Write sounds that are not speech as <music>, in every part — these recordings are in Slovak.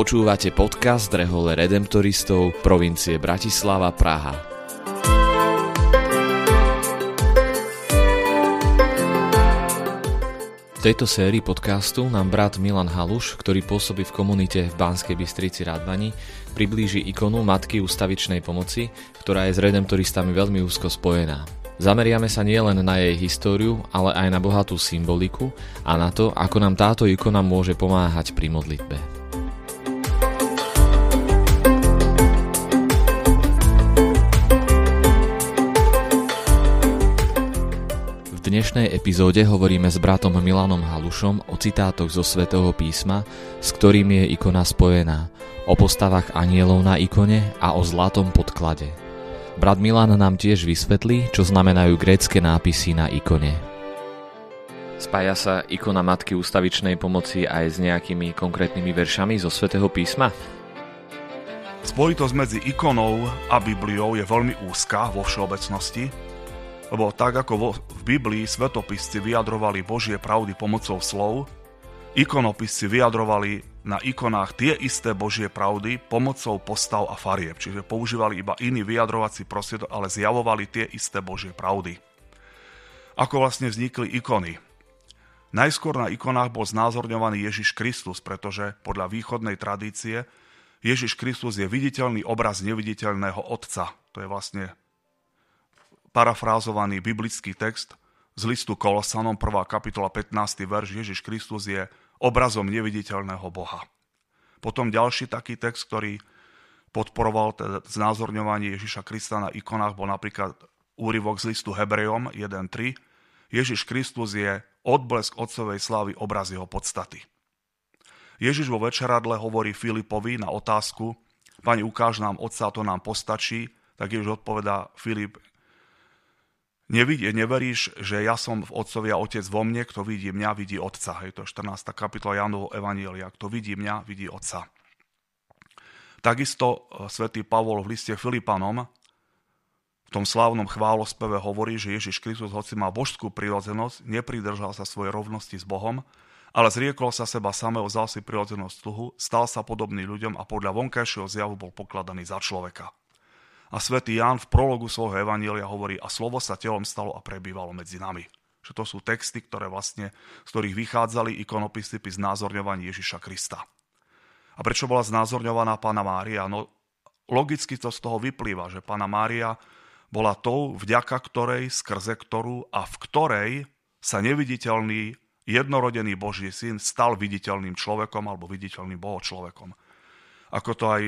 Počúvate podcast Rehole Redemptoristov provincie Bratislava Praha. V tejto sérii podcastu nám brat Milan Haluš, ktorý pôsobí v komunite v Banskej Bystrici Radvani, priblíži ikonu Matky ústavičnej pomoci, ktorá je s redemptoristami veľmi úzko spojená. Zameriame sa nielen na jej históriu, ale aj na bohatú symboliku a na to, ako nám táto ikona môže pomáhať pri modlitbe. Dnešnej epizóde hovoríme s bratom Milanom Halušom o citátoch zo svätého písma, s ktorým je ikona spojená, o postavách anielov na ikone a o zlatom podklade. Brat Milan nám tiež vysvetlí, čo znamenajú grécké nápisy na ikone. Spája sa ikona Matky ústavičnej pomoci aj s nejakými konkrétnymi veršami zo svätého písma? Spojitosť medzi ikonou a Bibliou je veľmi úzka vo všeobecnosti, lebo tak ako vo, v Biblii svetopisci vyjadrovali Božie pravdy pomocou slov, ikonopisci vyjadrovali na ikonách tie isté Božie pravdy pomocou postav a farieb. Čiže používali iba iný vyjadrovací prostriedok, ale zjavovali tie isté Božie pravdy. Ako vlastne vznikli ikony? Najskôr na ikonách bol znázorňovaný Ježiš Kristus, pretože podľa východnej tradície Ježiš Kristus je viditeľný obraz neviditeľného Otca. To je vlastne parafrázovaný biblický text z listu Kolosanom, 1. kapitola 15. verš, Ježiš Kristus je obrazom neviditeľného Boha. Potom ďalší taký text, ktorý podporoval teda znázorňovanie Ježiša Krista na ikonách, bol napríklad úryvok z listu Hebrejom 1.3. Ježiš Kristus je odblesk otcovej slávy obraz jeho podstaty. Ježiš vo večeradle hovorí Filipovi na otázku, Pani, ukáž nám otca, to nám postačí, tak Ježiš odpovedá Filip, Nevidie, neveríš, že ja som v Otcovi a Otec vo mne, kto vidí mňa, vidí Otca. Hej, to je 14. kapitola Jánovo Evanielia. Kto vidí mňa, vidí Otca. Takisto e, svätý Pavol v liste Filipanom v tom slávnom chválospeve hovorí, že Ježiš Kristus, hoci má božskú prirodzenosť, nepridržal sa svojej rovnosti s Bohom, ale zriekol sa seba samého, vzal si prirodzenosť sluhu, stal sa podobný ľuďom a podľa vonkajšieho zjavu bol pokladaný za človeka. A svätý Ján v prologu svojho evanielia hovorí, a slovo sa telom stalo a prebývalo medzi nami. Že to sú texty, ktoré vlastne, z ktorých vychádzali ikonopisy pri znázorňovaní Ježiša Krista. A prečo bola znázorňovaná Pána Mária? No logicky to z toho vyplýva, že Pána Mária bola tou, vďaka ktorej, skrze ktorú a v ktorej sa neviditeľný jednorodený Boží syn stal viditeľným človekom alebo viditeľným bohočlovekom. Ako to aj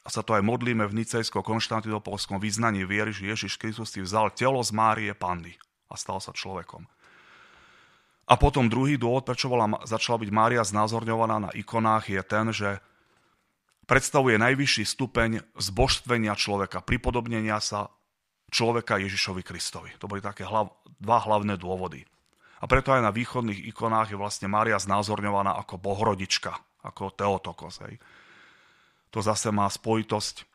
a sa to aj modlíme v nicejsko-konštantinopolskom vyznaní viery, že Ježiš Kristus si vzal telo z Márie Panny a stal sa človekom. A potom druhý dôvod, prečo bola, začala byť Mária znázorňovaná na ikonách, je ten, že predstavuje najvyšší stupeň zbožstvenia človeka, pripodobnenia sa človeka Ježišovi Kristovi. To boli také hlav, dva hlavné dôvody. A preto aj na východných ikonách je vlastne Mária znázorňovaná ako bohorodička, ako Teotokos. Hej to zase má spojitosť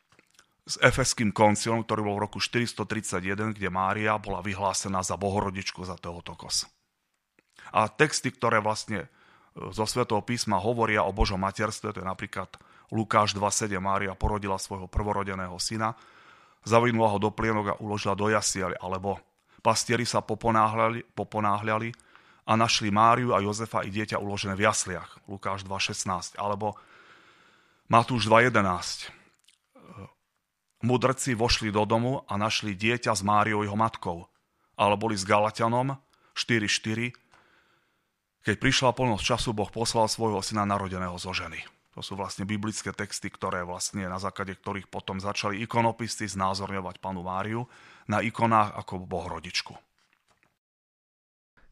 s Efeským koncilom, ktorý bol v roku 431, kde Mária bola vyhlásená za bohorodičku za Teotokos. A texty, ktoré vlastne e, zo Svetého písma hovoria o Božom materstve, to je napríklad Lukáš 2.7, Mária porodila svojho prvorodeného syna, zavinula ho do plienok a uložila do jasiel, alebo pastieri sa poponáhľali, poponáhľali a našli Máriu a Jozefa i dieťa uložené v jasliach, Lukáš 2.16, alebo Matúš 2.11. Mudrci vošli do domu a našli dieťa s Máriou jeho matkou. Ale boli s Galatianom 4.4. Keď prišla plnosť času, Boh poslal svojho syna narodeného zo ženy. To sú vlastne biblické texty, ktoré vlastne na základe ktorých potom začali ikonopisty znázorňovať panu Máriu na ikonách ako bohorodičku.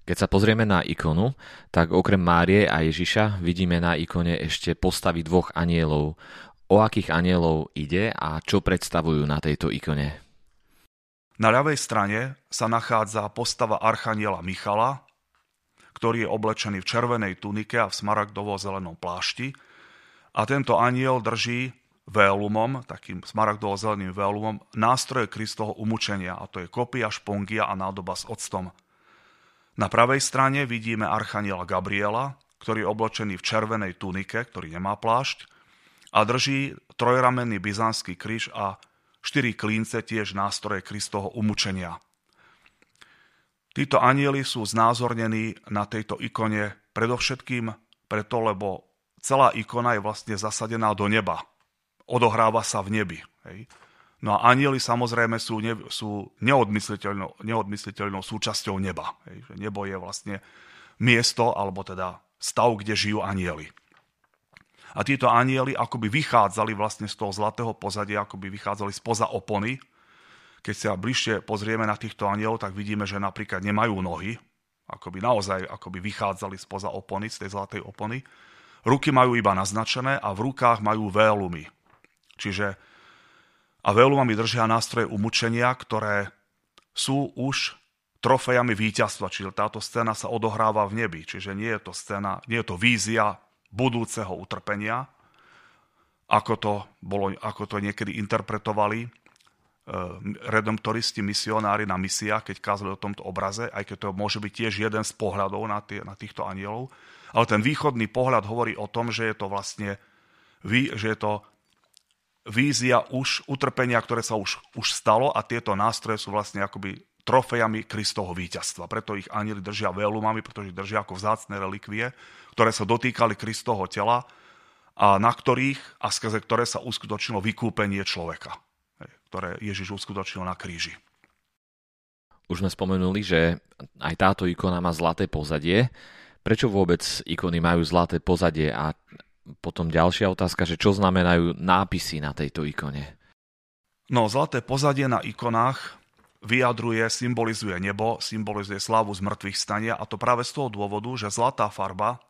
Keď sa pozrieme na ikonu, tak okrem Márie a Ježiša vidíme na ikone ešte postavy dvoch anielov. O akých anielov ide a čo predstavujú na tejto ikone? Na ľavej strane sa nachádza postava archaniela Michala, ktorý je oblečený v červenej tunike a v smaragdovo-zelenom plášti. A tento aniel drží vélumom, takým smaragdovo-zeleným vélumom, nástroje Kristovho umúčenia, a to je kopia, špongia a nádoba s octom. Na pravej strane vidíme archaniela Gabriela, ktorý je oblečený v červenej tunike, ktorý nemá plášť, a drží trojramenný byzantský kríž a štyri klínce tiež nástroje Kristovho umúčenia. Títo anieli sú znázornení na tejto ikone predovšetkým preto, lebo celá ikona je vlastne zasadená do neba. Odohráva sa v nebi. Hej. No a anieli samozrejme sú, ne, sú neodmysliteľnou, neodmysliteľnou súčasťou neba. Hej. Nebo je vlastne miesto, alebo teda stav, kde žijú anieli. A títo anieli akoby vychádzali vlastne z toho zlatého pozadia, akoby vychádzali spoza opony, keď sa bližšie pozrieme na týchto anielov, tak vidíme, že napríklad nemajú nohy, akoby naozaj akoby vychádzali spoza opony, z tej zlatej opony. Ruky majú iba naznačené a v rukách majú vélumy. Čiže a vélumami držia nástroje umúčenia, ktoré sú už trofejami víťazstva, čiže táto scéna sa odohráva v nebi, čiže nie je to scéna, nie je to vízia budúceho utrpenia, ako to, bolo, ako to niekedy interpretovali Eh, redemptoristi, misionári na misiách, keď kázali o tomto obraze, aj keď to môže byť tiež jeden z pohľadov na, tie, na týchto anielov. Ale ten východný pohľad hovorí o tom, že je to vlastne že je to vízia už utrpenia, ktoré sa už, už stalo a tieto nástroje sú vlastne akoby trofejami Kristovho víťazstva. Preto ich anieli držia veľumami, pretože ich držia ako vzácne relikvie, ktoré sa dotýkali Kristovho tela a na ktorých a skrze ktoré sa uskutočnilo vykúpenie človeka ktoré Ježiš uskutočnil na kríži. Už sme spomenuli, že aj táto ikona má zlaté pozadie. Prečo vôbec ikony majú zlaté pozadie? A potom ďalšia otázka, že čo znamenajú nápisy na tejto ikone? No, zlaté pozadie na ikonách vyjadruje, symbolizuje nebo, symbolizuje slavu z mŕtvych stania a to práve z toho dôvodu, že zlatá farba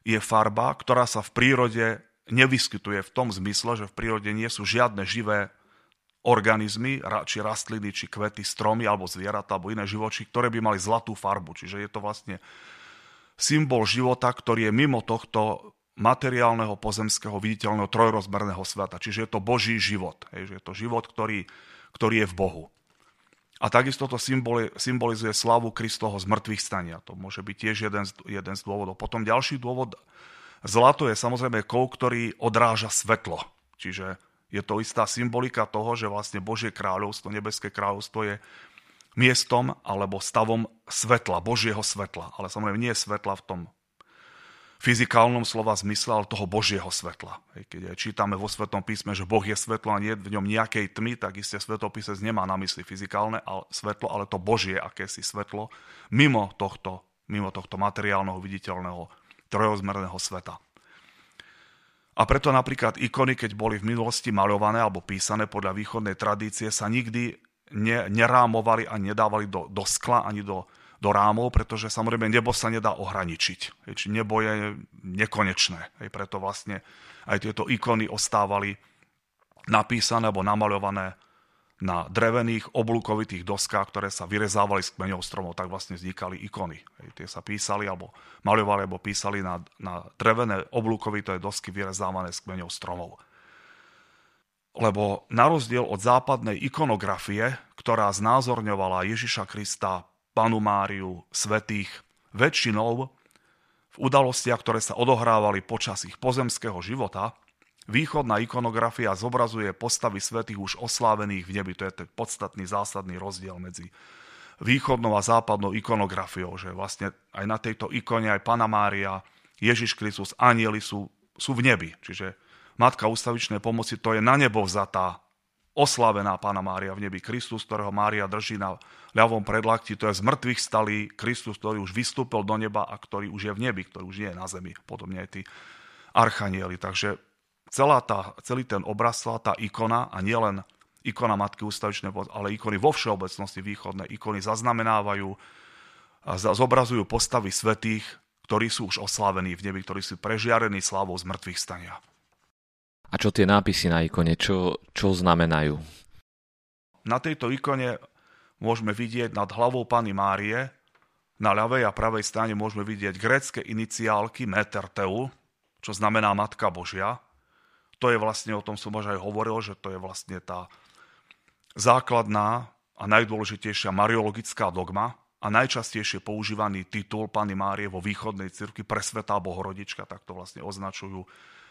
je farba, ktorá sa v prírode nevyskytuje v tom zmysle, že v prírode nie sú žiadne živé organizmy, či rastliny, či kvety, stromy, alebo zvieratá, alebo iné živočí, ktoré by mali zlatú farbu. Čiže je to vlastne symbol života, ktorý je mimo tohto materiálneho, pozemského, viditeľného, trojrozmerného sveta. Čiže je to Boží život. Hej, že je to život, ktorý, ktorý je v Bohu. A takisto to symbolizuje slavu Kristoho z mŕtvych stania. To môže byť tiež jeden z, jeden z dôvodov. Potom ďalší dôvod, zlato je samozrejme kov, ktorý odráža svetlo. Čiže je to istá symbolika toho, že vlastne Božie kráľovstvo, nebeské kráľovstvo je miestom alebo stavom svetla, Božieho svetla. Ale samozrejme nie svetla v tom fyzikálnom slova zmysle, ale toho Božieho svetla. Keď čítame vo Svetom písme, že Boh je svetlo a nie je v ňom nejakej tmy, tak isté svetopisec nemá na mysli fyzikálne svetlo, ale to Božie akési svetlo mimo tohto, mimo tohto materiálneho, viditeľného, trojozmerného sveta. A preto napríklad ikony, keď boli v minulosti maľované alebo písané podľa východnej tradície, sa nikdy ne, nerámovali a nedávali do, do skla ani do, do rámov, pretože samozrejme nebo sa nedá ohraničiť. Hej, či nebo je nekonečné. Hej, preto vlastne aj tieto ikony ostávali napísané alebo namaľované na drevených oblúkovitých doskách, ktoré sa vyrezávali z kmeňov stromov, tak vlastne vznikali ikony. Hej, tie sa písali alebo maľovali alebo písali na, na drevené oblúkovité dosky vyrezávané z kmeňov stromov. Lebo na rozdiel od západnej ikonografie, ktorá znázorňovala Ježiša Krista, Panu Máriu, svetých, väčšinou v udalostiach, ktoré sa odohrávali počas ich pozemského života, Východná ikonografia zobrazuje postavy svetých už oslávených v nebi. To je ten podstatný zásadný rozdiel medzi východnou a západnou ikonografiou, že vlastne aj na tejto ikone aj Pana Mária, Ježiš Kristus, anieli sú, sú v nebi. Čiže Matka ústavičnej pomoci, to je na nebo vzatá, oslavená Pána Mária v nebi. Kristus, ktorého Mária drží na ľavom predlakti, to je z mŕtvych stalý Kristus, ktorý už vystúpil do neba a ktorý už je v nebi, ktorý už nie je na zemi, podobne aj tí archanieli. Takže celá tá, celý ten obraz, celá tá ikona a nielen ikona Matky ústavičnej, ale ikony vo všeobecnosti východné ikony zaznamenávajú a zobrazujú postavy svetých, ktorí sú už oslávení v nebi, ktorí sú prežiarení slávou z mŕtvych stania. A čo tie nápisy na ikone, čo, čo znamenajú? Na tejto ikone môžeme vidieť nad hlavou Pany Márie, na ľavej a pravej strane môžeme vidieť grécke iniciálky Meter Teu, čo znamená Matka Božia, to je vlastne, o tom som už aj hovoril, že to je vlastne tá základná a najdôležitejšia mariologická dogma a najčastejšie používaný titul Pany Márie vo východnej cirkvi presvetá bohorodička, tak to vlastne označujú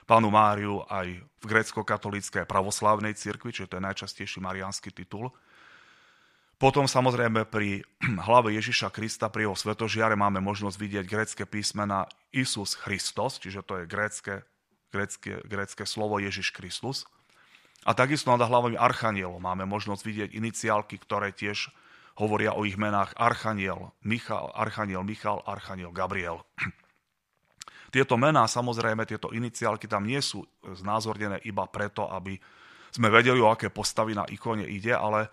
pánu Máriu aj v grécko-katolíckej pravoslavnej cirkvi, čiže to je najčastejší mariánsky titul. Potom samozrejme pri <clears throat> hlave Ježiša Krista, pri jeho svetožiare máme možnosť vidieť grécke písmena Isus Christos, čiže to je grécke, grécke, grécke slovo Ježiš Kristus. A takisto nad hlavami Archanielov máme možnosť vidieť iniciálky, ktoré tiež hovoria o ich menách Archaniel Michal, Archaniel Michal, Archaniel Gabriel. <clears throat> Tieto mená, samozrejme, tieto iniciálky tam nie sú znázornené iba preto, aby sme vedeli, o aké postavy na ikone ide, ale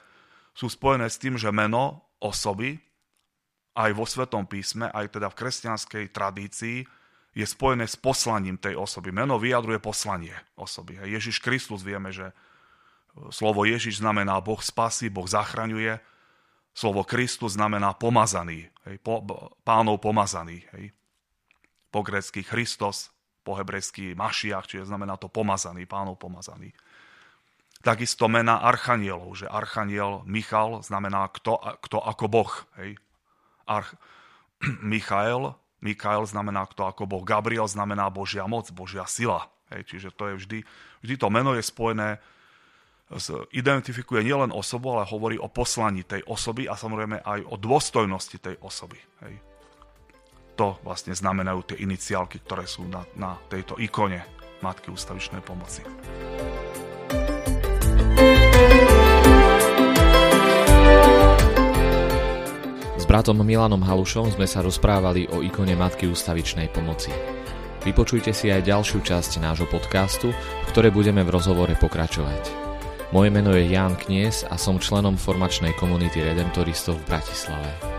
sú spojené s tým, že meno osoby aj vo Svetom písme, aj teda v kresťanskej tradícii je spojené s poslaním tej osoby. Meno vyjadruje poslanie osoby. Ježiš Kristus vieme, že slovo Ježiš znamená Boh spasí, Boh zachraňuje. Slovo Kristus znamená pomazaný, hej, po, pánov pomazaný. Hej. Po grecky Christos, po hebrejsky Mašiach, čiže znamená to pomazaný, pánov pomazaný. Takisto mena archanielov, že archaniel Michal znamená kto, kto ako Boh. Hej. Arch, <clears throat> Michael, Michael znamená kto ako Boh. Gabriel znamená Božia moc, Božia sila. Hej. Čiže to je vždy, vždy to meno je spojené, identifikuje nielen osobu, ale hovorí o poslaní tej osoby a samozrejme aj o dôstojnosti tej osoby. Hej. To vlastne znamenajú tie iniciálky, ktoré sú na, na tejto ikone Matky ústavičnej pomoci. bratom Milanom Halušom sme sa rozprávali o ikone Matky ústavičnej pomoci. Vypočujte si aj ďalšiu časť nášho podcastu, v ktorej budeme v rozhovore pokračovať. Moje meno je Ján Knies a som členom formačnej komunity Redemptoristov v Bratislave.